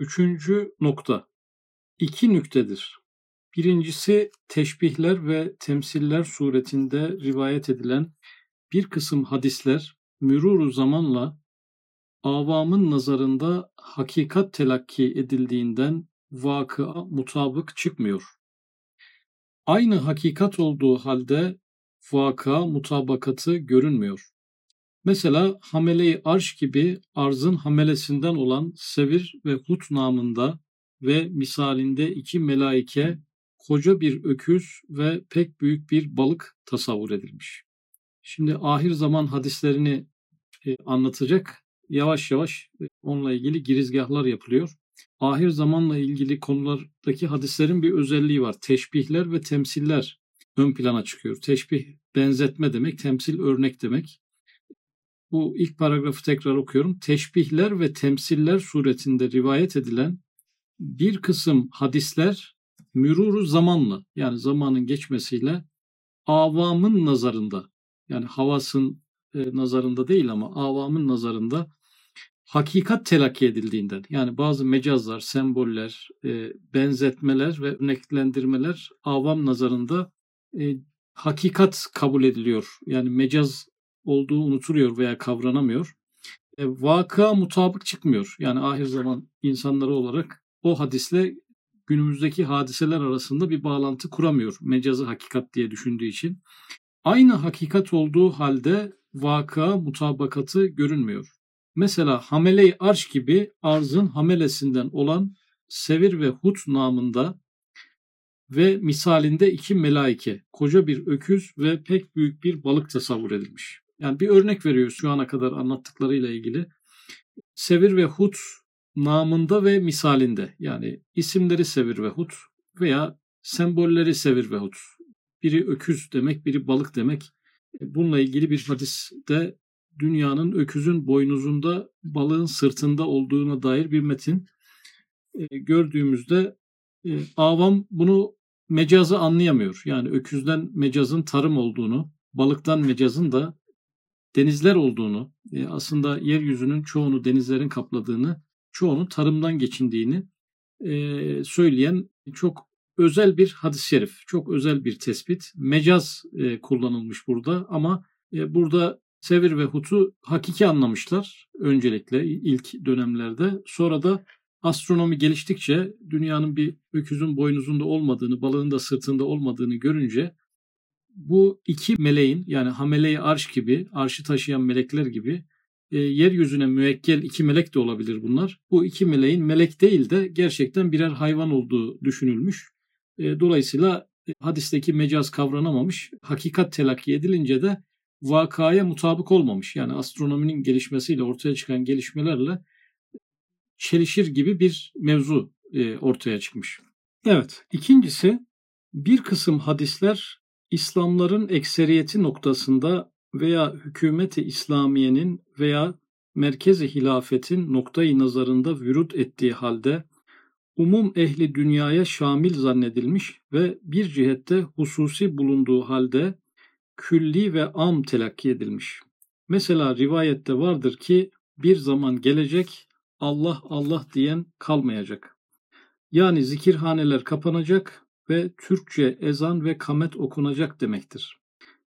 Üçüncü nokta. iki nüktedir. Birincisi teşbihler ve temsiller suretinde rivayet edilen bir kısım hadisler müruru zamanla avamın nazarında hakikat telakki edildiğinden vakıa mutabık çıkmıyor. Aynı hakikat olduğu halde vaka mutabakatı görünmüyor. Mesela hamele-i arş gibi arzın hamelesinden olan Sevir ve Hut namında ve misalinde iki melaike, koca bir öküz ve pek büyük bir balık tasavvur edilmiş. Şimdi ahir zaman hadislerini e, anlatacak. Yavaş yavaş e, onunla ilgili girizgahlar yapılıyor. Ahir zamanla ilgili konulardaki hadislerin bir özelliği var. Teşbihler ve temsiller ön plana çıkıyor. Teşbih benzetme demek, temsil örnek demek. Bu ilk paragrafı tekrar okuyorum. Teşbihler ve temsiller suretinde rivayet edilen bir kısım hadisler müruru zamanla yani zamanın geçmesiyle avamın nazarında yani havasın e, nazarında değil ama avamın nazarında hakikat telakki edildiğinden yani bazı mecazlar, semboller, e, benzetmeler ve örneklendirmeler avam nazarında e, hakikat kabul ediliyor. Yani mecaz olduğu unutuluyor veya kavranamıyor. E, vaka mutabık çıkmıyor. Yani ahir zaman insanları olarak o hadisle günümüzdeki hadiseler arasında bir bağlantı kuramıyor. Mecazı hakikat diye düşündüğü için. Aynı hakikat olduğu halde vaka mutabakatı görünmüyor. Mesela hamele-i arş gibi arzın hamelesinden olan Sevir ve Hut namında ve misalinde iki melaike, koca bir öküz ve pek büyük bir balık tasavvur edilmiş. Yani bir örnek veriyor şu ana kadar anlattıklarıyla ilgili. Sevir ve Hut namında ve misalinde yani isimleri Sevir ve Hut veya sembolleri Sevir ve Hut. Biri öküz demek, biri balık demek. E, bununla ilgili bir hadiste dünyanın öküzün boynuzunda, balığın sırtında olduğuna dair bir metin e, gördüğümüzde e, avam bunu mecazı anlayamıyor. Yani öküzden mecazın tarım olduğunu, balıktan mecazın da denizler olduğunu, e, aslında yeryüzünün çoğunu denizlerin kapladığını, çoğunun tarımdan geçindiğini e, söyleyen çok özel bir hadis-i şerif, çok özel bir tespit. Mecaz e, kullanılmış burada ama burada Sevir ve Hut'u hakiki anlamışlar öncelikle ilk dönemlerde. Sonra da astronomi geliştikçe dünyanın bir öküzün boynuzunda olmadığını, balığın da sırtında olmadığını görünce bu iki meleğin yani hamele-i arş gibi, arşı taşıyan melekler gibi e, yeryüzüne müekkel iki melek de olabilir bunlar. Bu iki meleğin melek değil de gerçekten birer hayvan olduğu düşünülmüş. E, dolayısıyla e, hadisteki mecaz kavranamamış. Hakikat telakki edilince de vakaya mutabık olmamış. Yani astronominin gelişmesiyle ortaya çıkan gelişmelerle çelişir gibi bir mevzu e, ortaya çıkmış. Evet, ikincisi bir kısım hadisler İslamların ekseriyeti noktasında veya hükümeti İslamiye'nin veya merkezi hilafetin noktayı nazarında vürut ettiği halde umum ehli dünyaya şamil zannedilmiş ve bir cihette hususi bulunduğu halde külli ve am telakki edilmiş. Mesela rivayette vardır ki bir zaman gelecek Allah Allah diyen kalmayacak. Yani zikirhaneler kapanacak, ve Türkçe ezan ve kamet okunacak demektir.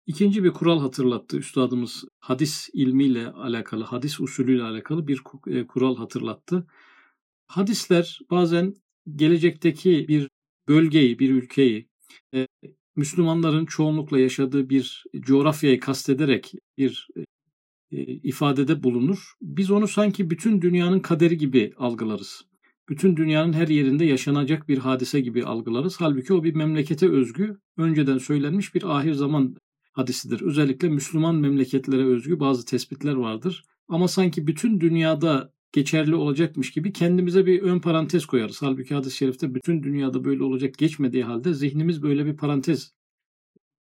İkinci bir kural hatırlattı üstadımız hadis ilmiyle alakalı, hadis usulüyle alakalı bir e, kural hatırlattı. Hadisler bazen gelecekteki bir bölgeyi, bir ülkeyi, e, Müslümanların çoğunlukla yaşadığı bir coğrafyayı kastederek bir e, ifadede bulunur. Biz onu sanki bütün dünyanın kaderi gibi algılarız bütün dünyanın her yerinde yaşanacak bir hadise gibi algılarız. Halbuki o bir memlekete özgü, önceden söylenmiş bir ahir zaman hadisidir. Özellikle Müslüman memleketlere özgü bazı tespitler vardır. Ama sanki bütün dünyada geçerli olacakmış gibi kendimize bir ön parantez koyarız. Halbuki hadis-i şerifte bütün dünyada böyle olacak geçmediği halde zihnimiz böyle bir parantez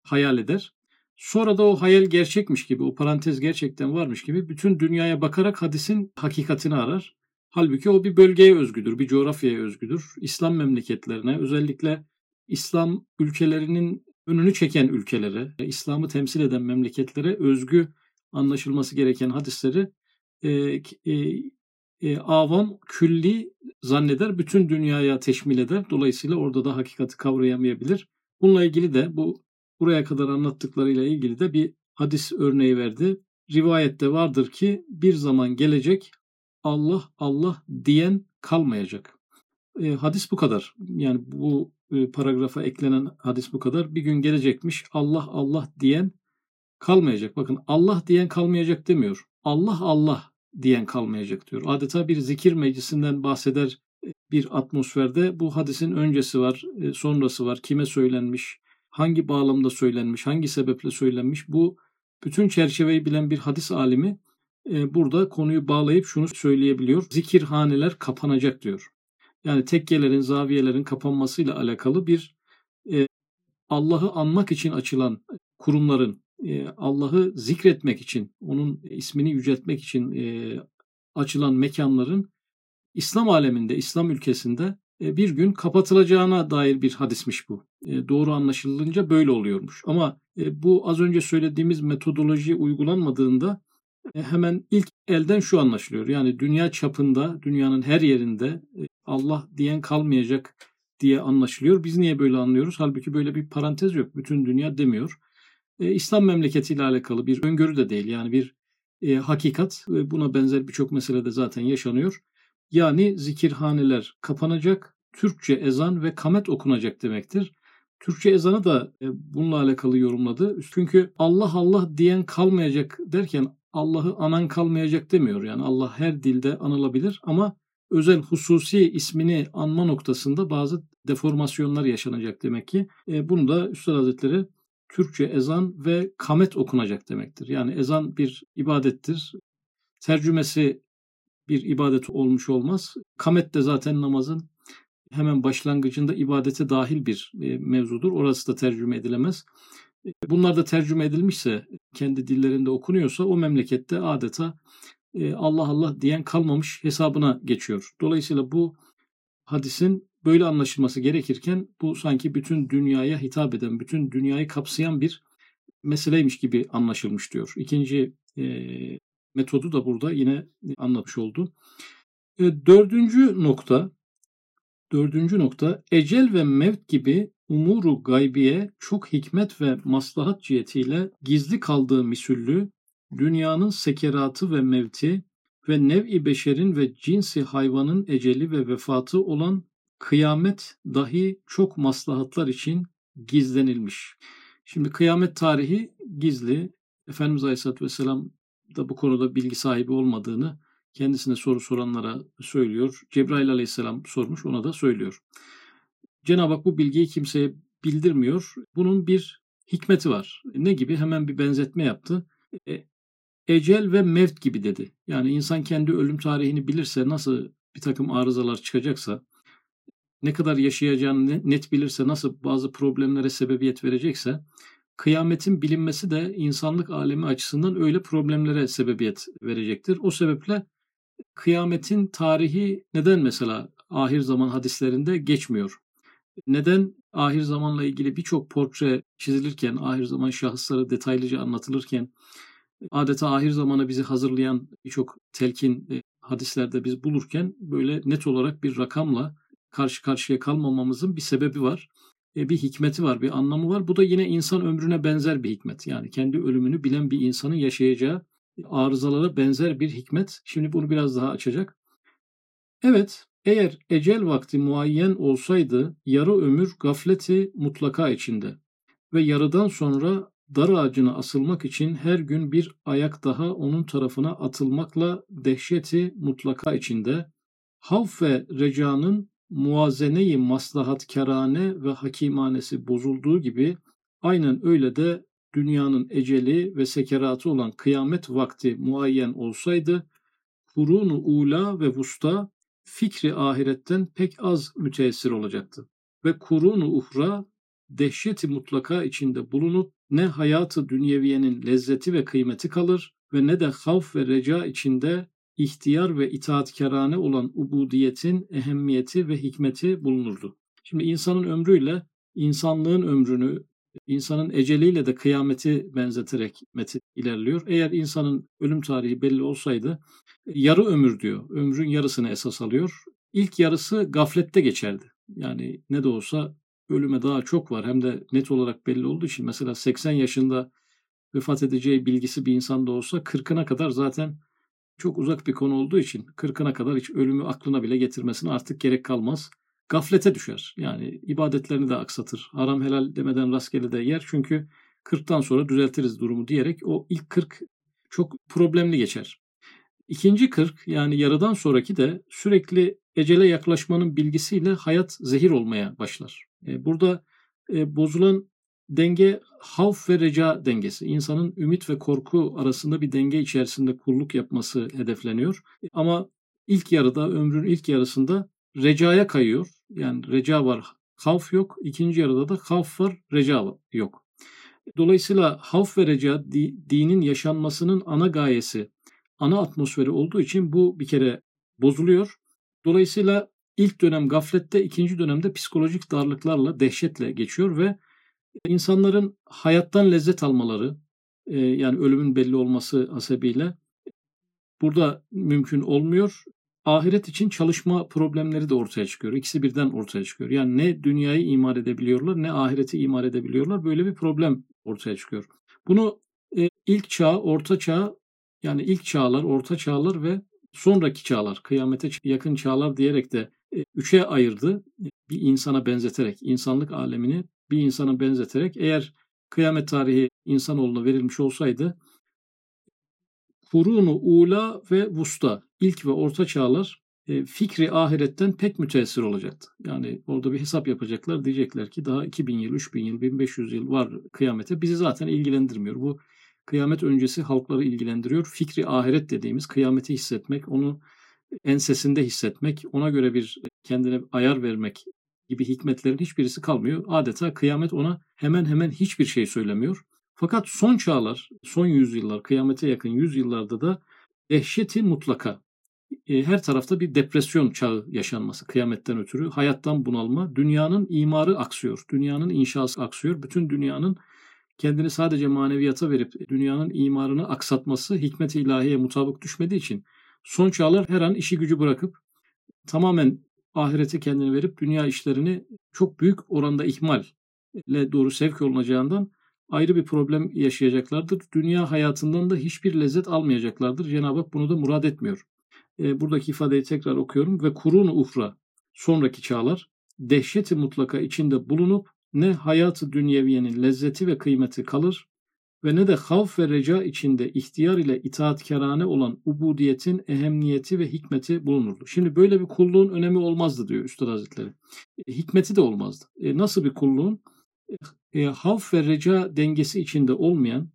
hayal eder. Sonra da o hayal gerçekmiş gibi, o parantez gerçekten varmış gibi bütün dünyaya bakarak hadisin hakikatini arar. Halbuki o bir bölgeye özgüdür, bir coğrafyaya özgüdür. İslam memleketlerine, özellikle İslam ülkelerinin önünü çeken ülkelere, İslam'ı temsil eden memleketlere özgü anlaşılması gereken hadisleri e, e, e, avam külli zanneder, bütün dünyaya teşmil eder. Dolayısıyla orada da hakikati kavrayamayabilir. Bununla ilgili de bu buraya kadar anlattıklarıyla ilgili de bir hadis örneği verdi. Rivayette vardır ki bir zaman gelecek Allah Allah diyen kalmayacak. E, hadis bu kadar. Yani bu e, paragrafa eklenen hadis bu kadar. Bir gün gelecekmiş Allah Allah diyen kalmayacak. Bakın Allah diyen kalmayacak demiyor. Allah Allah diyen kalmayacak diyor. Adeta bir zikir meclisinden bahseder e, bir atmosferde bu hadisin öncesi var, e, sonrası var, kime söylenmiş, hangi bağlamda söylenmiş, hangi sebeple söylenmiş bu bütün çerçeveyi bilen bir hadis alimi burada konuyu bağlayıp şunu söyleyebiliyor. Zikirhaneler kapanacak diyor. Yani tekkelerin, zaviyelerin kapanmasıyla alakalı bir Allah'ı anmak için açılan kurumların Allah'ı zikretmek için, onun ismini yüceltmek için açılan mekanların İslam aleminde, İslam ülkesinde bir gün kapatılacağına dair bir hadismiş bu. Doğru anlaşılınca böyle oluyormuş. Ama bu az önce söylediğimiz metodoloji uygulanmadığında hemen ilk elden şu anlaşılıyor. Yani dünya çapında, dünyanın her yerinde Allah diyen kalmayacak diye anlaşılıyor. Biz niye böyle anlıyoruz? Halbuki böyle bir parantez yok. Bütün dünya demiyor e, İslam memleketiyle alakalı bir öngörü de değil. Yani bir e, hakikat ve buna benzer birçok meselede zaten yaşanıyor. Yani zikirhaneler kapanacak, Türkçe ezan ve kamet okunacak demektir. Türkçe ezanı da e, bununla alakalı yorumladı. Çünkü Allah Allah diyen kalmayacak derken Allah'ı anan kalmayacak demiyor. Yani Allah her dilde anılabilir ama özel hususi ismini anma noktasında bazı deformasyonlar yaşanacak demek ki. E, bunu da Üstad Hazretleri Türkçe ezan ve kamet okunacak demektir. Yani ezan bir ibadettir. Tercümesi bir ibadet olmuş olmaz. Kamet de zaten namazın hemen başlangıcında ibadete dahil bir e, mevzudur. Orası da tercüme edilemez. E, bunlar da tercüme edilmişse, kendi dillerinde okunuyorsa o memlekette adeta e, Allah Allah diyen kalmamış hesabına geçiyor. Dolayısıyla bu hadisin böyle anlaşılması gerekirken bu sanki bütün dünyaya hitap eden, bütün dünyayı kapsayan bir meseleymiş gibi anlaşılmış diyor. İkinci e, metodu da burada yine anlatmış oldu. E, dördüncü nokta, dördüncü nokta ecel ve mevt gibi umuru gaybiye çok hikmet ve maslahat cihetiyle gizli kaldığı misüllü dünyanın sekeratı ve mevti ve nev-i beşerin ve cinsi hayvanın eceli ve vefatı olan kıyamet dahi çok maslahatlar için gizlenilmiş. Şimdi kıyamet tarihi gizli. Efendimiz Aleyhisselatü Vesselam da bu konuda bilgi sahibi olmadığını kendisine soru soranlara söylüyor. Cebrail Aleyhisselam sormuş ona da söylüyor. Cenab-ı Hak bu bilgiyi kimseye bildirmiyor. Bunun bir hikmeti var. Ne gibi? Hemen bir benzetme yaptı. E, ecel ve mevt gibi dedi. Yani insan kendi ölüm tarihini bilirse nasıl bir takım arızalar çıkacaksa, ne kadar yaşayacağını net bilirse, nasıl bazı problemlere sebebiyet verecekse, kıyametin bilinmesi de insanlık alemi açısından öyle problemlere sebebiyet verecektir. O sebeple kıyametin tarihi neden mesela ahir zaman hadislerinde geçmiyor? Neden ahir zamanla ilgili birçok portre çizilirken, ahir zaman şahısları detaylıca anlatılırken adeta ahir zamana bizi hazırlayan birçok telkin e, hadislerde biz bulurken böyle net olarak bir rakamla karşı karşıya kalmamamızın bir sebebi var. E, bir hikmeti var, bir anlamı var. Bu da yine insan ömrüne benzer bir hikmet. Yani kendi ölümünü bilen bir insanın yaşayacağı arızalara benzer bir hikmet. Şimdi bunu biraz daha açacak. Evet, eğer ecel vakti muayyen olsaydı yarı ömür gafleti mutlaka içinde ve yarıdan sonra dar ağacına asılmak için her gün bir ayak daha onun tarafına atılmakla dehşeti mutlaka içinde, havf ve recanın muazeneyi maslahatkarane ve hakimanesi bozulduğu gibi aynen öyle de dünyanın eceli ve sekeratı olan kıyamet vakti muayyen olsaydı, kurunu ula ve vusta fikri ahiretten pek az müteessir olacaktı. Ve kurunu uhra dehşeti mutlaka içinde bulunup ne hayatı dünyeviyenin lezzeti ve kıymeti kalır ve ne de havf ve reca içinde ihtiyar ve itaatkarane olan ubudiyetin ehemmiyeti ve hikmeti bulunurdu. Şimdi insanın ömrüyle insanlığın ömrünü insanın eceliyle de kıyameti benzeterek metin ilerliyor. Eğer insanın ölüm tarihi belli olsaydı yarı ömür diyor. Ömrün yarısını esas alıyor. İlk yarısı gaflette geçerdi. Yani ne de olsa ölüme daha çok var. Hem de net olarak belli olduğu için mesela 80 yaşında vefat edeceği bilgisi bir insanda olsa 40'ına kadar zaten çok uzak bir konu olduğu için 40'ına kadar hiç ölümü aklına bile getirmesine artık gerek kalmaz. Gaflete düşer. Yani ibadetlerini de aksatır. Haram helal demeden rastgele de yer. Çünkü 40'tan sonra düzeltiriz durumu diyerek o ilk 40 çok problemli geçer. İkinci 40 yani yarıdan sonraki de sürekli ecele yaklaşmanın bilgisiyle hayat zehir olmaya başlar. E, burada e, bozulan denge havf ve reca dengesi. İnsanın ümit ve korku arasında bir denge içerisinde kulluk yapması hedefleniyor. Ama ilk yarıda, ömrün ilk yarısında recaya kayıyor. Yani reca var, havf yok. İkinci yarıda da havf var, reca yok. Dolayısıyla havf ve reca dinin yaşanmasının ana gayesi, ana atmosferi olduğu için bu bir kere bozuluyor. Dolayısıyla ilk dönem gaflette, ikinci dönemde psikolojik darlıklarla, dehşetle geçiyor ve insanların hayattan lezzet almaları, e, yani ölümün belli olması hasebiyle burada mümkün olmuyor. Ahiret için çalışma problemleri de ortaya çıkıyor. İkisi birden ortaya çıkıyor. Yani ne dünyayı imar edebiliyorlar ne ahireti imar edebiliyorlar. Böyle bir problem ortaya çıkıyor. Bunu e, ilk çağ, orta çağ yani ilk çağlar, orta çağlar ve sonraki çağlar, kıyamete yakın çağlar diyerek de e, üçe ayırdı. Bir insana benzeterek, insanlık alemini bir insana benzeterek eğer kıyamet tarihi insanoğluna verilmiş olsaydı kurunu ula ve vusta ilk ve orta çağlar e, fikri ahiretten pek müteessir olacaktı. Yani orada bir hesap yapacaklar. Diyecekler ki daha 2000 yıl, 3000 yıl, 1500 yıl var kıyamete. Bizi zaten ilgilendirmiyor. Bu kıyamet öncesi halkları ilgilendiriyor. Fikri ahiret dediğimiz kıyameti hissetmek, onu ensesinde hissetmek, ona göre bir kendine ayar vermek gibi hikmetlerin hiçbirisi kalmıyor. Adeta kıyamet ona hemen hemen hiçbir şey söylemiyor. Fakat son çağlar, son yüzyıllar, kıyamete yakın yüzyıllarda da dehşeti mutlaka. E, her tarafta bir depresyon çağı yaşanması kıyametten ötürü. Hayattan bunalma, dünyanın imarı aksıyor, dünyanın inşası aksıyor. Bütün dünyanın kendini sadece maneviyata verip dünyanın imarını aksatması hikmet-i ilahiye mutabık düşmediği için son çağlar her an işi gücü bırakıp tamamen ahirete kendini verip dünya işlerini çok büyük oranda ihmalle doğru sevk olunacağından ayrı bir problem yaşayacaklardır. Dünya hayatından da hiçbir lezzet almayacaklardır. Cenab-ı Hak bunu da murad etmiyor. E, buradaki ifadeyi tekrar okuyorum. Ve kurun uhra sonraki çağlar dehşeti mutlaka içinde bulunup ne hayatı dünyeviyenin lezzeti ve kıymeti kalır ve ne de havf ve reca içinde ihtiyar ile itaatkarane olan ubudiyetin ehemmiyeti ve hikmeti bulunurdu. Şimdi böyle bir kulluğun önemi olmazdı diyor Üstad Hazretleri. E, hikmeti de olmazdı. E, nasıl bir kulluğun? E, havf ve reca dengesi içinde olmayan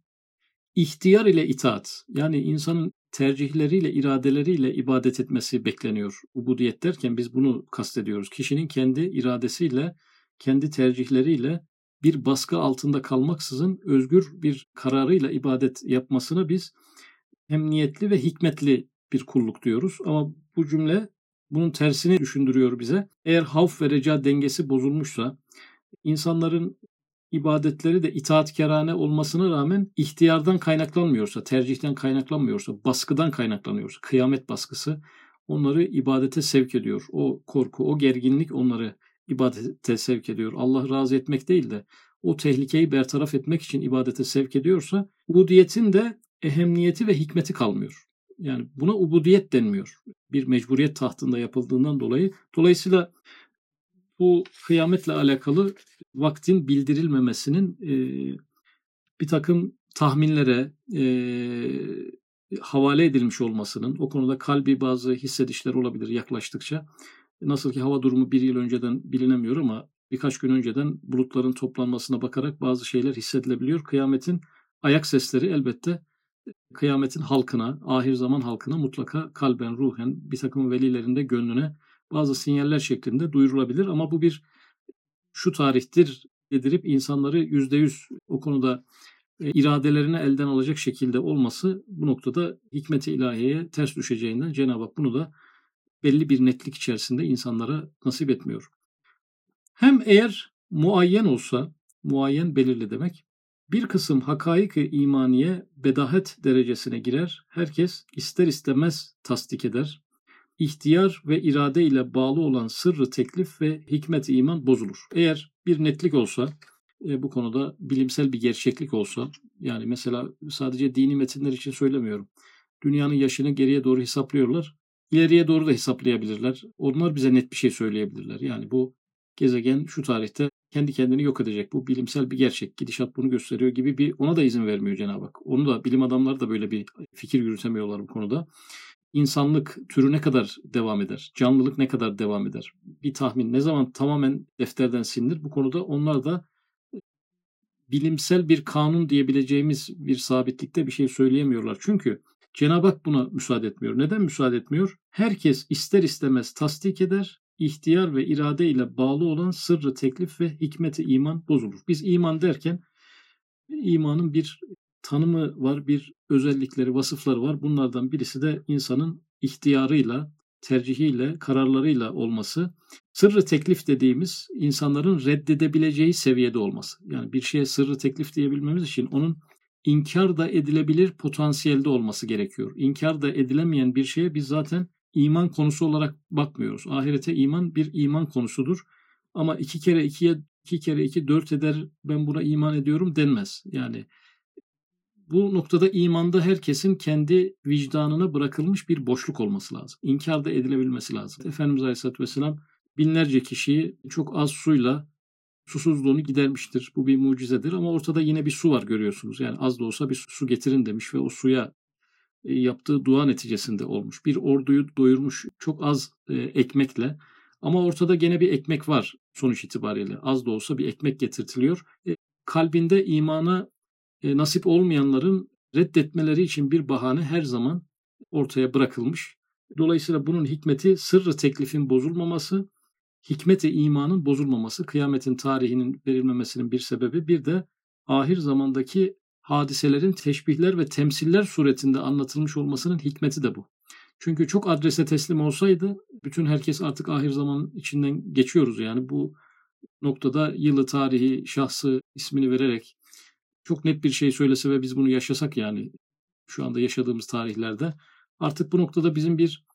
ihtiyar ile itaat yani insanın tercihleriyle, iradeleriyle ibadet etmesi bekleniyor. Ubudiyet derken biz bunu kastediyoruz. Kişinin kendi iradesiyle, kendi tercihleriyle bir baskı altında kalmaksızın özgür bir kararıyla ibadet yapmasına biz hem niyetli ve hikmetli bir kulluk diyoruz. Ama bu cümle bunun tersini düşündürüyor bize. Eğer havf ve reca dengesi bozulmuşsa, insanların ibadetleri de itaatkarane olmasına rağmen ihtiyardan kaynaklanmıyorsa, tercihten kaynaklanmıyorsa, baskıdan kaynaklanıyorsa, kıyamet baskısı onları ibadete sevk ediyor. O korku, o gerginlik onları ibadete sevk ediyor. Allah razı etmek değil de o tehlikeyi bertaraf etmek için ibadete sevk ediyorsa ubudiyetin de ehemmiyeti ve hikmeti kalmıyor. Yani buna ubudiyet denmiyor. Bir mecburiyet tahtında yapıldığından dolayı. Dolayısıyla bu kıyametle alakalı vaktin bildirilmemesinin e, bir takım tahminlere e, havale edilmiş olmasının o konuda kalbi bazı hissedişler olabilir yaklaştıkça Nasıl ki hava durumu bir yıl önceden bilinemiyor ama birkaç gün önceden bulutların toplanmasına bakarak bazı şeyler hissedilebiliyor. Kıyametin ayak sesleri elbette kıyametin halkına, ahir zaman halkına mutlaka kalben, ruhen bir takım velilerinde gönlüne bazı sinyaller şeklinde duyurulabilir. Ama bu bir şu tarihtir dedirip insanları yüzde yüz o konuda e, iradelerine elden alacak şekilde olması bu noktada hikmeti ilahiyeye ters düşeceğinden Cenab-ı Hak bunu da belli bir netlik içerisinde insanlara nasip etmiyor. Hem eğer muayyen olsa muayyen belirli demek. Bir kısım hakaik-i imaniye bedahet derecesine girer. Herkes ister istemez tasdik eder. İhtiyar ve irade ile bağlı olan sırrı teklif ve hikmet iman bozulur. Eğer bir netlik olsa, e, bu konuda bilimsel bir gerçeklik olsa, yani mesela sadece dini metinler için söylemiyorum. Dünyanın yaşını geriye doğru hesaplıyorlar. İleriye doğru da hesaplayabilirler. Onlar bize net bir şey söyleyebilirler. Yani bu gezegen şu tarihte kendi kendini yok edecek. Bu bilimsel bir gerçek. Gidişat bunu gösteriyor gibi bir ona da izin vermiyor Cenab-ı Hak. Onu da bilim adamları da böyle bir fikir yürütemiyorlar bu konuda. İnsanlık türü ne kadar devam eder? Canlılık ne kadar devam eder? Bir tahmin ne zaman tamamen defterden silinir? Bu konuda onlar da bilimsel bir kanun diyebileceğimiz bir sabitlikte bir şey söyleyemiyorlar. Çünkü Cenab-ı Hak buna müsaade etmiyor. Neden müsaade etmiyor? Herkes ister istemez tasdik eder, ihtiyar ve irade ile bağlı olan sırrı teklif ve hikmeti iman bozulur. Biz iman derken imanın bir tanımı var, bir özellikleri, vasıfları var. Bunlardan birisi de insanın ihtiyarıyla, tercihiyle, kararlarıyla olması. Sırrı teklif dediğimiz insanların reddedebileceği seviyede olması. Yani bir şeye sırrı teklif diyebilmemiz için onun inkar da edilebilir potansiyelde olması gerekiyor. İnkar da edilemeyen bir şeye biz zaten iman konusu olarak bakmıyoruz. Ahirete iman bir iman konusudur. Ama iki kere ikiye iki kere iki dört eder ben buna iman ediyorum denmez. Yani bu noktada imanda herkesin kendi vicdanına bırakılmış bir boşluk olması lazım. İnkar da edilebilmesi lazım. Efendimiz Aleyhisselatü Vesselam binlerce kişiyi çok az suyla susuzluğunu gidermiştir. Bu bir mucizedir ama ortada yine bir su var görüyorsunuz. Yani az da olsa bir su getirin demiş ve o suya e, yaptığı dua neticesinde olmuş. Bir orduyu doyurmuş çok az e, ekmekle ama ortada gene bir ekmek var sonuç itibariyle. Az da olsa bir ekmek getirtiliyor. E, kalbinde imana nasip olmayanların reddetmeleri için bir bahane her zaman ortaya bırakılmış. Dolayısıyla bunun hikmeti sırrı teklifin bozulmaması, hikmeti imanın bozulmaması, kıyametin tarihinin verilmemesinin bir sebebi bir de ahir zamandaki hadiselerin teşbihler ve temsiller suretinde anlatılmış olmasının hikmeti de bu. Çünkü çok adrese teslim olsaydı bütün herkes artık ahir zaman içinden geçiyoruz yani bu noktada yılı, tarihi, şahsı ismini vererek çok net bir şey söylese ve biz bunu yaşasak yani şu anda yaşadığımız tarihlerde artık bu noktada bizim bir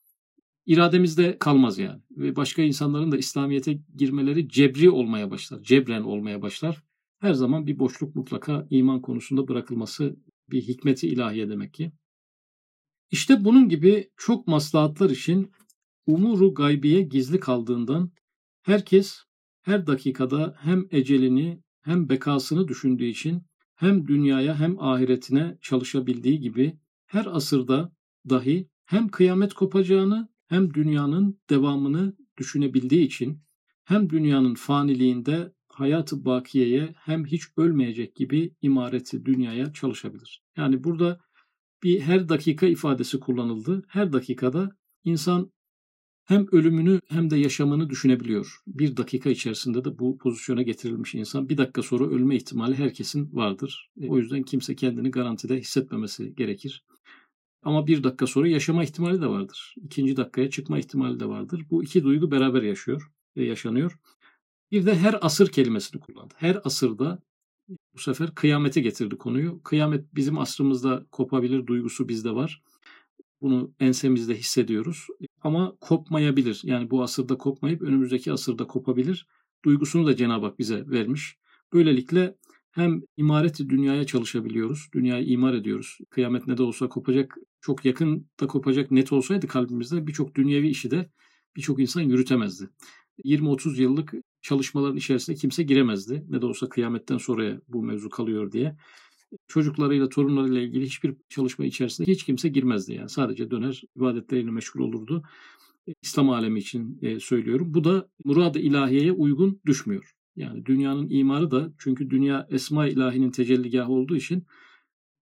irademizde kalmaz yani. Ve başka insanların da İslamiyet'e girmeleri cebri olmaya başlar. Cebren olmaya başlar. Her zaman bir boşluk mutlaka iman konusunda bırakılması bir hikmeti ilahiye demek ki. İşte bunun gibi çok maslahatlar için umuru gaybiye gizli kaldığından herkes her dakikada hem ecelini hem bekasını düşündüğü için hem dünyaya hem ahiretine çalışabildiği gibi her asırda dahi hem kıyamet kopacağını hem dünyanın devamını düşünebildiği için hem dünyanın faniliğinde hayatı bakiyeye hem hiç ölmeyecek gibi imareti dünyaya çalışabilir. Yani burada bir her dakika ifadesi kullanıldı. Her dakikada insan hem ölümünü hem de yaşamını düşünebiliyor. Bir dakika içerisinde de bu pozisyona getirilmiş insan bir dakika sonra ölme ihtimali herkesin vardır. E, o yüzden kimse kendini garantide hissetmemesi gerekir. Ama bir dakika sonra yaşama ihtimali de vardır. İkinci dakikaya çıkma ihtimali de vardır. Bu iki duygu beraber yaşıyor yaşanıyor. Bir de her asır kelimesini kullandı. Her asırda bu sefer kıyamete getirdi konuyu. Kıyamet bizim asrımızda kopabilir duygusu bizde var. Bunu ensemizde hissediyoruz. Ama kopmayabilir. Yani bu asırda kopmayıp önümüzdeki asırda kopabilir. Duygusunu da Cenab-ı Hak bize vermiş. Böylelikle hem imareti dünyaya çalışabiliyoruz. Dünyayı imar ediyoruz. Kıyamet ne de olsa kopacak, çok yakın da kopacak net olsaydı kalbimizde birçok dünyevi işi de birçok insan yürütemezdi. 20-30 yıllık çalışmaların içerisinde kimse giremezdi. Ne de olsa kıyametten sonraya bu mevzu kalıyor diye. Çocuklarıyla, torunlarıyla ilgili hiçbir çalışma içerisinde hiç kimse girmezdi. Yani sadece döner ibadetleriyle meşgul olurdu. İslam alemi için e, söylüyorum. Bu da murad-ı ilahiyeye uygun düşmüyor. Yani dünyanın imarı da çünkü dünya esma ilahinin tecelligahı olduğu için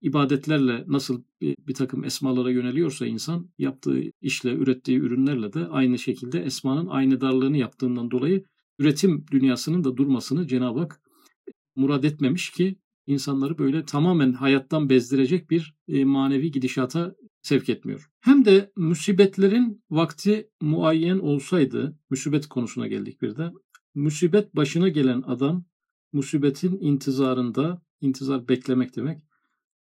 ibadetlerle nasıl bir, bir takım esmalara yöneliyorsa insan yaptığı işle, ürettiği ürünlerle de aynı şekilde esmanın aynı darlığını yaptığından dolayı üretim dünyasının da durmasını Cenab-ı Hak murad etmemiş ki insanları böyle tamamen hayattan bezdirecek bir e, manevi gidişata sevk etmiyor. Hem de musibetlerin vakti muayyen olsaydı, musibet konusuna geldik bir de. Musibet başına gelen adam musibetin intizarında, intizar beklemek demek.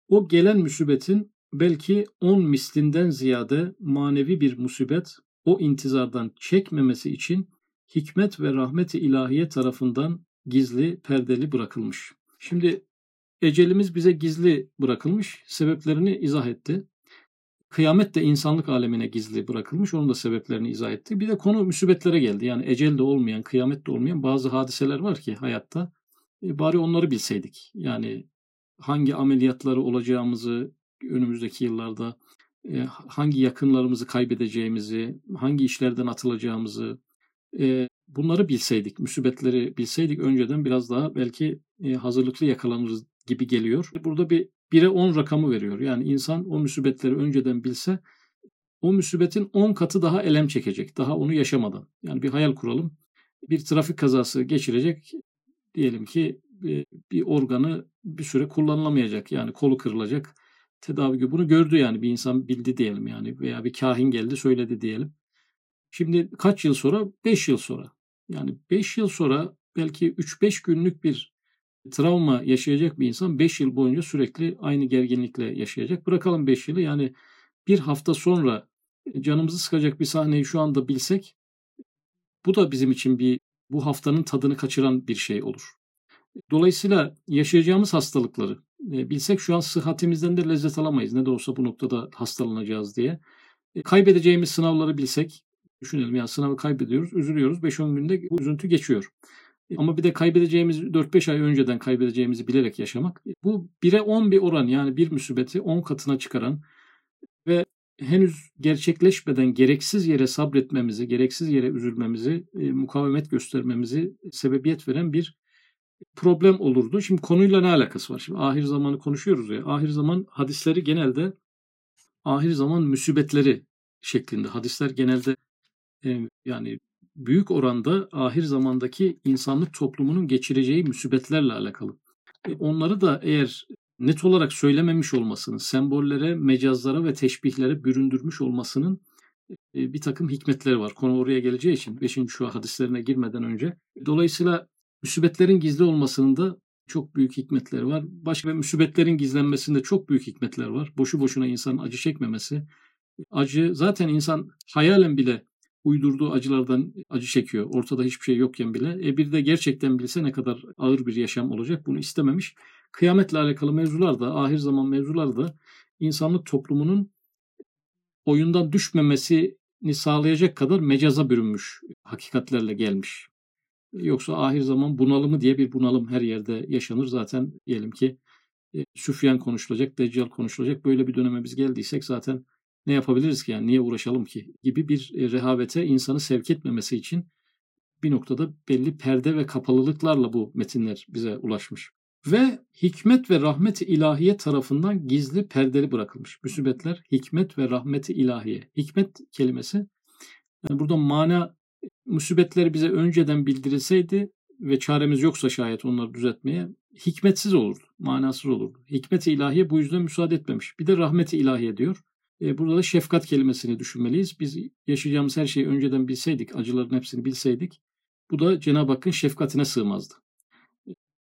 O gelen musibetin belki on mislinden ziyade manevi bir musibet o intizardan çekmemesi için hikmet ve rahmeti ilahiye tarafından gizli, perdeli bırakılmış. Şimdi ecelimiz bize gizli bırakılmış, sebeplerini izah etti. Kıyamet de insanlık alemine gizli bırakılmış, onun da sebeplerini izah etti. Bir de konu müsibetlere geldi. Yani ecel de olmayan, kıyamet de olmayan bazı hadiseler var ki hayatta. E, bari onları bilseydik. Yani hangi ameliyatları olacağımızı önümüzdeki yıllarda, e, hangi yakınlarımızı kaybedeceğimizi, hangi işlerden atılacağımızı, e, bunları bilseydik, müsibetleri bilseydik önceden biraz daha belki e, hazırlıklı yakalanırız gibi geliyor. Burada bir 1'e 10 rakamı veriyor. Yani insan o müsibetleri önceden bilse o müsibetin 10 katı daha elem çekecek. Daha onu yaşamadan. Yani bir hayal kuralım. Bir trafik kazası geçirecek. Diyelim ki bir organı bir süre kullanılamayacak. Yani kolu kırılacak. Tedavi gibi. Bunu gördü yani bir insan bildi diyelim yani. Veya bir kahin geldi söyledi diyelim. Şimdi kaç yıl sonra? 5 yıl sonra. Yani 5 yıl sonra belki 3-5 günlük bir travma yaşayacak bir insan 5 yıl boyunca sürekli aynı gerginlikle yaşayacak. Bırakalım 5 yılı yani bir hafta sonra canımızı sıkacak bir sahneyi şu anda bilsek bu da bizim için bir bu haftanın tadını kaçıran bir şey olur. Dolayısıyla yaşayacağımız hastalıkları e, bilsek şu an sıhhatimizden de lezzet alamayız. Ne de olsa bu noktada hastalanacağız diye. E, kaybedeceğimiz sınavları bilsek düşünelim yani sınavı kaybediyoruz, üzülüyoruz. 5-10 günde bu üzüntü geçiyor. Ama bir de kaybedeceğimiz 4-5 ay önceden kaybedeceğimizi bilerek yaşamak. Bu 1'e 10 bir oran yani bir müsibeti 10 katına çıkaran ve henüz gerçekleşmeden gereksiz yere sabretmemizi, gereksiz yere üzülmemizi, e, mukavemet göstermemizi sebebiyet veren bir problem olurdu. Şimdi konuyla ne alakası var? Şimdi ahir zamanı konuşuyoruz ya. Ahir zaman hadisleri genelde ahir zaman müsibetleri şeklinde. Hadisler genelde e, yani büyük oranda ahir zamandaki insanlık toplumunun geçireceği müsibetlerle alakalı. E, onları da eğer net olarak söylememiş olmasının, sembollere, mecazlara ve teşbihlere büründürmüş olmasının e, bir takım hikmetleri var. Konu oraya geleceği için 5. şu hadislerine girmeden önce. Dolayısıyla müsibetlerin gizli olmasının da çok büyük hikmetleri var. Başka müsibetlerin gizlenmesinde çok büyük hikmetler var. Boşu boşuna insanın acı çekmemesi. Acı zaten insan hayalen bile uydurduğu acılardan acı çekiyor. Ortada hiçbir şey yokken bile. E bir de gerçekten bilse ne kadar ağır bir yaşam olacak bunu istememiş. Kıyametle alakalı mevzular da, ahir zaman mevzular da insanlık toplumunun oyundan düşmemesini sağlayacak kadar mecaza bürünmüş hakikatlerle gelmiş. Yoksa ahir zaman bunalımı diye bir bunalım her yerde yaşanır. Zaten diyelim ki e, Süfyan konuşulacak, Deccal konuşulacak. Böyle bir döneme biz geldiysek zaten ne yapabiliriz ki yani niye uğraşalım ki gibi bir e, rehavete insanı sevk etmemesi için bir noktada belli perde ve kapalılıklarla bu metinler bize ulaşmış. Ve hikmet ve rahmeti ilahiye tarafından gizli perdeli bırakılmış. Müsibetler hikmet ve rahmeti ilahiye. Hikmet kelimesi yani burada mana musibetleri bize önceden bildirilseydi ve çaremiz yoksa şayet onları düzeltmeye hikmetsiz olurdu, manasız olurdu. Hikmet-i ilahiye bu yüzden müsaade etmemiş. Bir de rahmet-i ilahiye diyor. E, burada da şefkat kelimesini düşünmeliyiz. Biz yaşayacağımız her şeyi önceden bilseydik, acıların hepsini bilseydik, bu da Cenab-ı Hakk'ın şefkatine sığmazdı.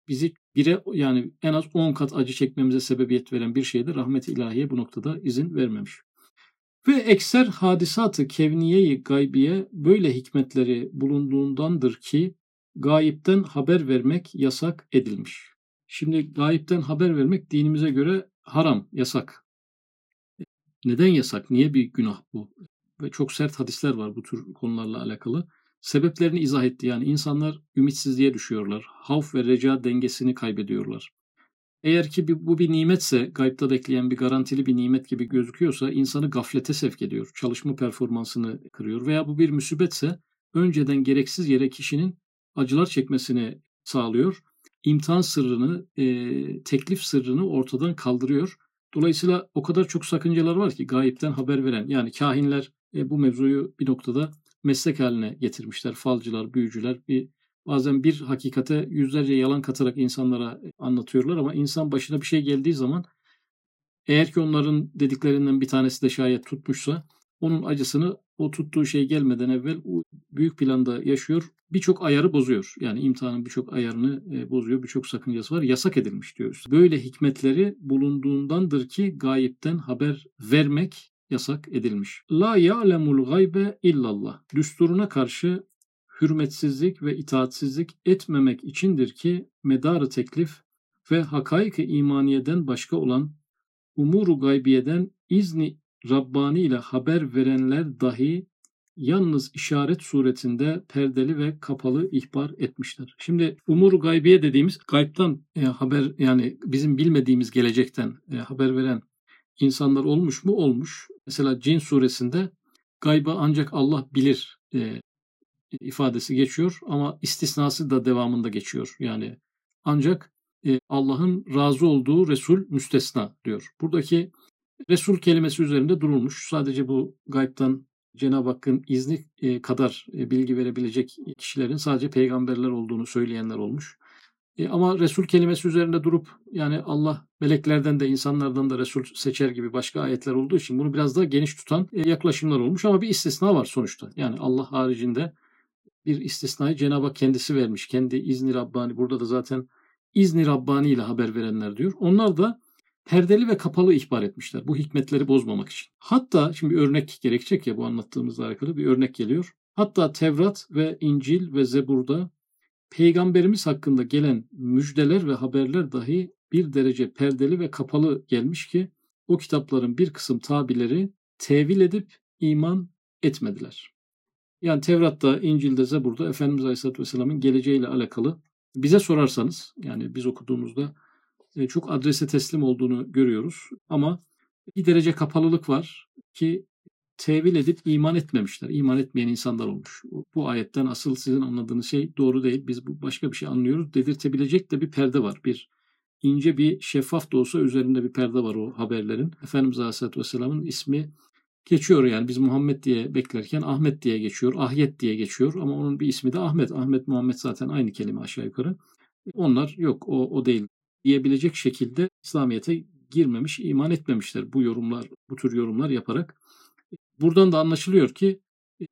Bizi bire yani en az 10 kat acı çekmemize sebebiyet veren bir şeyde rahmet-i ilahiye bu noktada izin vermemiş. Ve ekser hadisatı kevniyeyi gaybiye böyle hikmetleri bulunduğundandır ki gayipten haber vermek yasak edilmiş. Şimdi gayipten haber vermek dinimize göre haram, yasak. Neden yasak? Niye bir günah bu? Ve çok sert hadisler var bu tür konularla alakalı. Sebeplerini izah etti. Yani insanlar ümitsizliğe düşüyorlar. Havf ve reca dengesini kaybediyorlar. Eğer ki bu bir nimetse, gaybda bekleyen bir garantili bir nimet gibi gözüküyorsa insanı gaflete sevk ediyor. Çalışma performansını kırıyor. Veya bu bir müsibetse önceden gereksiz yere kişinin acılar çekmesini sağlıyor. İmtihan sırrını, e, teklif sırrını ortadan kaldırıyor. Dolayısıyla o kadar çok sakıncalar var ki gayipten haber veren yani kahinler e, bu mevzuyu bir noktada meslek haline getirmişler. Falcılar, büyücüler bir bazen bir hakikate yüzlerce yalan katarak insanlara anlatıyorlar ama insan başına bir şey geldiği zaman eğer ki onların dediklerinden bir tanesi de şayet tutmuşsa onun acısını o tuttuğu şey gelmeden evvel büyük planda yaşıyor. Birçok ayarı bozuyor. Yani imtihanın birçok ayarını e, bozuyor. Birçok sakıncası var. Yasak edilmiş diyoruz. Böyle hikmetleri bulunduğundandır ki gayipten haber vermek yasak edilmiş. La ya'lemul gaybe illallah. Düsturuna karşı hürmetsizlik ve itaatsizlik etmemek içindir ki medarı teklif ve hakaik-i imaniyeden başka olan umuru gaybiyeden izni Rabbani ile haber verenler dahi yalnız işaret suretinde perdeli ve kapalı ihbar etmişler. Şimdi umuru gaybiye dediğimiz gaybtan e, haber yani bizim bilmediğimiz gelecekten e, haber veren insanlar olmuş mu? Olmuş. Mesela Cin suresinde gayba ancak Allah bilir e, ifadesi geçiyor ama istisnası da devamında geçiyor. Yani ancak e, Allah'ın razı olduğu Resul müstesna diyor. Buradaki Resul kelimesi üzerinde durulmuş. Sadece bu gaybtan Cenab-ı Hakk'ın izni e, kadar e, bilgi verebilecek kişilerin sadece peygamberler olduğunu söyleyenler olmuş. E, ama Resul kelimesi üzerinde durup yani Allah meleklerden de insanlardan da Resul seçer gibi başka ayetler olduğu için bunu biraz daha geniş tutan yaklaşımlar olmuş ama bir istisna var sonuçta. Yani Allah haricinde bir istisnayı Cenab-ı Hak kendisi vermiş. Kendi izni Rabbani burada da zaten izni Rabbani ile haber verenler diyor. Onlar da perdeli ve kapalı ihbar etmişler bu hikmetleri bozmamak için. Hatta şimdi bir örnek gerekecek ya bu anlattığımızla alakalı bir örnek geliyor. Hatta Tevrat ve İncil ve Zebur'da peygamberimiz hakkında gelen müjdeler ve haberler dahi bir derece perdeli ve kapalı gelmiş ki o kitapların bir kısım tabileri tevil edip iman etmediler. Yani Tevrat'ta, İncil'de, Zebur'da Efendimiz Aleyhisselatü Vesselam'ın geleceğiyle alakalı bize sorarsanız yani biz okuduğumuzda çok adrese teslim olduğunu görüyoruz. Ama bir derece kapalılık var ki tevil edip iman etmemişler. İman etmeyen insanlar olmuş. Bu ayetten asıl sizin anladığınız şey doğru değil. Biz bu başka bir şey anlıyoruz. Dedirtebilecek de bir perde var. Bir ince bir şeffaf da olsa üzerinde bir perde var o haberlerin. Efendimiz Aleyhisselatü Vesselam'ın ismi geçiyor yani biz Muhammed diye beklerken Ahmet diye geçiyor, Ahyet diye geçiyor ama onun bir ismi de Ahmet. Ahmet Muhammed zaten aynı kelime aşağı yukarı. Onlar yok o, o değil diyebilecek şekilde İslamiyet'e girmemiş, iman etmemişler bu yorumlar, bu tür yorumlar yaparak. Buradan da anlaşılıyor ki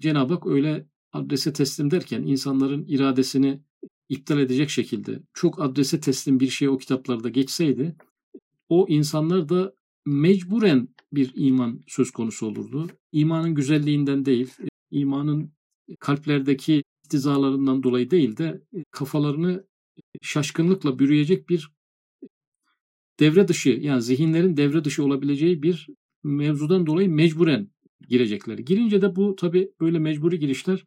Cenab-ı Hak öyle adrese teslim derken insanların iradesini iptal edecek şekilde çok adrese teslim bir şey o kitaplarda geçseydi o insanlar da mecburen bir iman söz konusu olurdu. İmanın güzelliğinden değil, imanın kalplerdeki iktizalarından dolayı değil de kafalarını şaşkınlıkla bürüyecek bir devre dışı yani zihinlerin devre dışı olabileceği bir mevzudan dolayı mecburen girecekler. Girince de bu tabi böyle mecburi girişler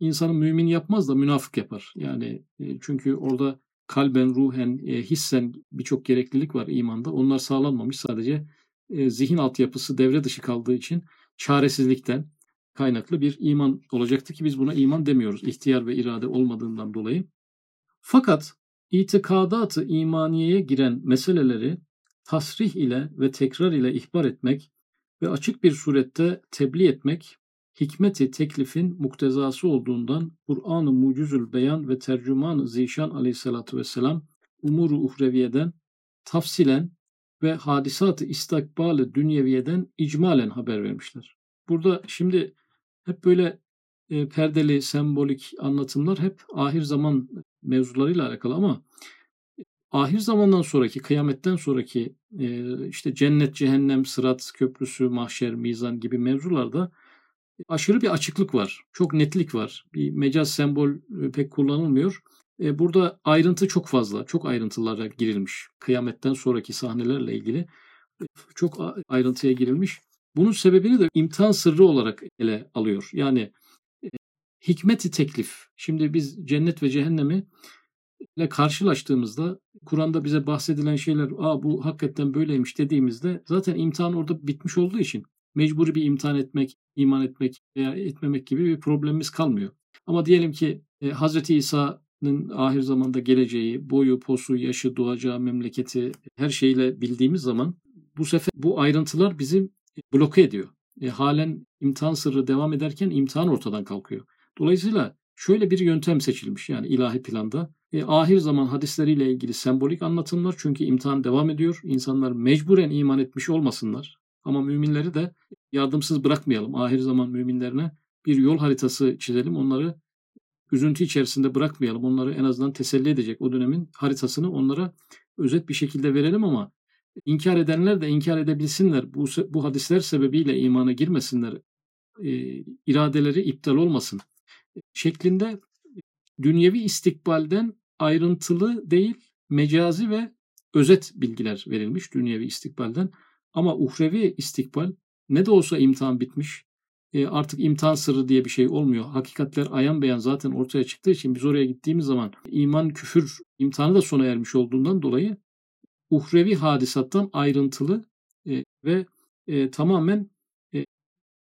insanı mümin yapmaz da münafık yapar. Yani e, çünkü orada kalben, ruhen, e, hissen birçok gereklilik var imanda. Onlar sağlanmamış sadece e, zihin altyapısı devre dışı kaldığı için çaresizlikten kaynaklı bir iman olacaktı ki biz buna iman demiyoruz. İhtiyar ve irade olmadığından dolayı. Fakat itikadat-ı imaniyeye giren meseleleri tasrih ile ve tekrar ile ihbar etmek ve açık bir surette tebliğ etmek hikmeti teklifin muktezası olduğundan Kur'an-ı Mucizül Beyan ve Tercüman-ı Zişan aleyhissalatü vesselam umuru uhreviyeden tafsilen ve hadisat-ı istakbal dünyeviyeden icmalen haber vermişler. Burada şimdi hep böyle e, perdeli, sembolik anlatımlar hep ahir zaman mevzularıyla alakalı ama ahir zamandan sonraki, kıyametten sonraki e, işte cennet, cehennem, sırat, köprüsü, mahşer, mizan gibi mevzularda aşırı bir açıklık var. Çok netlik var. Bir mecaz sembol e, pek kullanılmıyor. E, burada ayrıntı çok fazla. Çok ayrıntılara girilmiş. Kıyametten sonraki sahnelerle ilgili çok ayrıntıya girilmiş. Bunun sebebini de imtihan sırrı olarak ele alıyor. Yani hikmeti teklif. Şimdi biz cennet ve cehennemi ile karşılaştığımızda Kur'an'da bize bahsedilen şeyler Aa, bu hakikaten böyleymiş dediğimizde zaten imtihan orada bitmiş olduğu için mecburi bir imtihan etmek, iman etmek veya etmemek gibi bir problemimiz kalmıyor. Ama diyelim ki e, Hz. İsa'nın ahir zamanda geleceği, boyu, posu, yaşı, doğacağı memleketi her şeyle bildiğimiz zaman bu sefer bu ayrıntılar bizim bloke ediyor. E, halen imtihan sırrı devam ederken imtihan ortadan kalkıyor. Dolayısıyla şöyle bir yöntem seçilmiş yani ilahi planda. E, ahir zaman hadisleriyle ilgili sembolik anlatımlar çünkü imtihan devam ediyor. İnsanlar mecburen iman etmiş olmasınlar. Ama müminleri de yardımsız bırakmayalım. Ahir zaman müminlerine bir yol haritası çizelim. Onları üzüntü içerisinde bırakmayalım. Onları en azından teselli edecek o dönemin haritasını onlara özet bir şekilde verelim ama inkar edenler de inkar edebilsinler. Bu, bu hadisler sebebiyle imana girmesinler. E, iradeleri iptal olmasın. Şeklinde dünyevi istikbalden ayrıntılı değil, mecazi ve özet bilgiler verilmiş dünyevi istikbalden. Ama uhrevi istikbal ne de olsa imtihan bitmiş. E, artık imtihan sırrı diye bir şey olmuyor. Hakikatler ayan beyan zaten ortaya çıktığı için biz oraya gittiğimiz zaman iman, küfür imtihanı da sona ermiş olduğundan dolayı uhrevi hadisattan ayrıntılı e, ve e, tamamen e,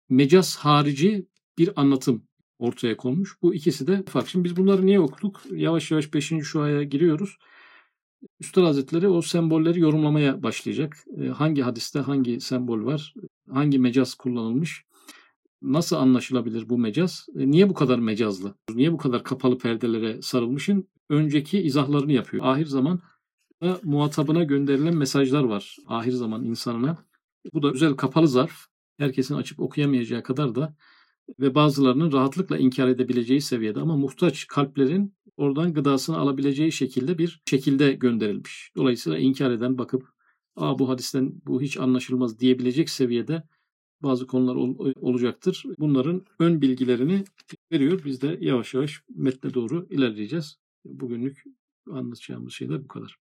mecaz harici bir anlatım ortaya konmuş. Bu ikisi de farklı. Şimdi biz bunları niye okuduk? Yavaş yavaş 5. şuaya giriyoruz. Üstad Hazretleri o sembolleri yorumlamaya başlayacak. E, hangi hadiste hangi sembol var? Hangi mecaz kullanılmış? Nasıl anlaşılabilir bu mecaz? E, niye bu kadar mecazlı? Niye bu kadar kapalı perdelere sarılmışın? Önceki izahlarını yapıyor. Ahir zaman muhatabına gönderilen mesajlar var. Ahir zaman insanına. Bu da özel kapalı zarf. Herkesin açıp okuyamayacağı kadar da ve bazılarının rahatlıkla inkar edebileceği seviyede ama muhtaç kalplerin oradan gıdasını alabileceği şekilde bir şekilde gönderilmiş. Dolayısıyla inkar eden bakıp Aa, bu hadisten bu hiç anlaşılmaz diyebilecek seviyede bazı konular ol, olacaktır. Bunların ön bilgilerini veriyor. Biz de yavaş yavaş metne doğru ilerleyeceğiz. Bugünlük anlatacağımız şeyler bu kadar.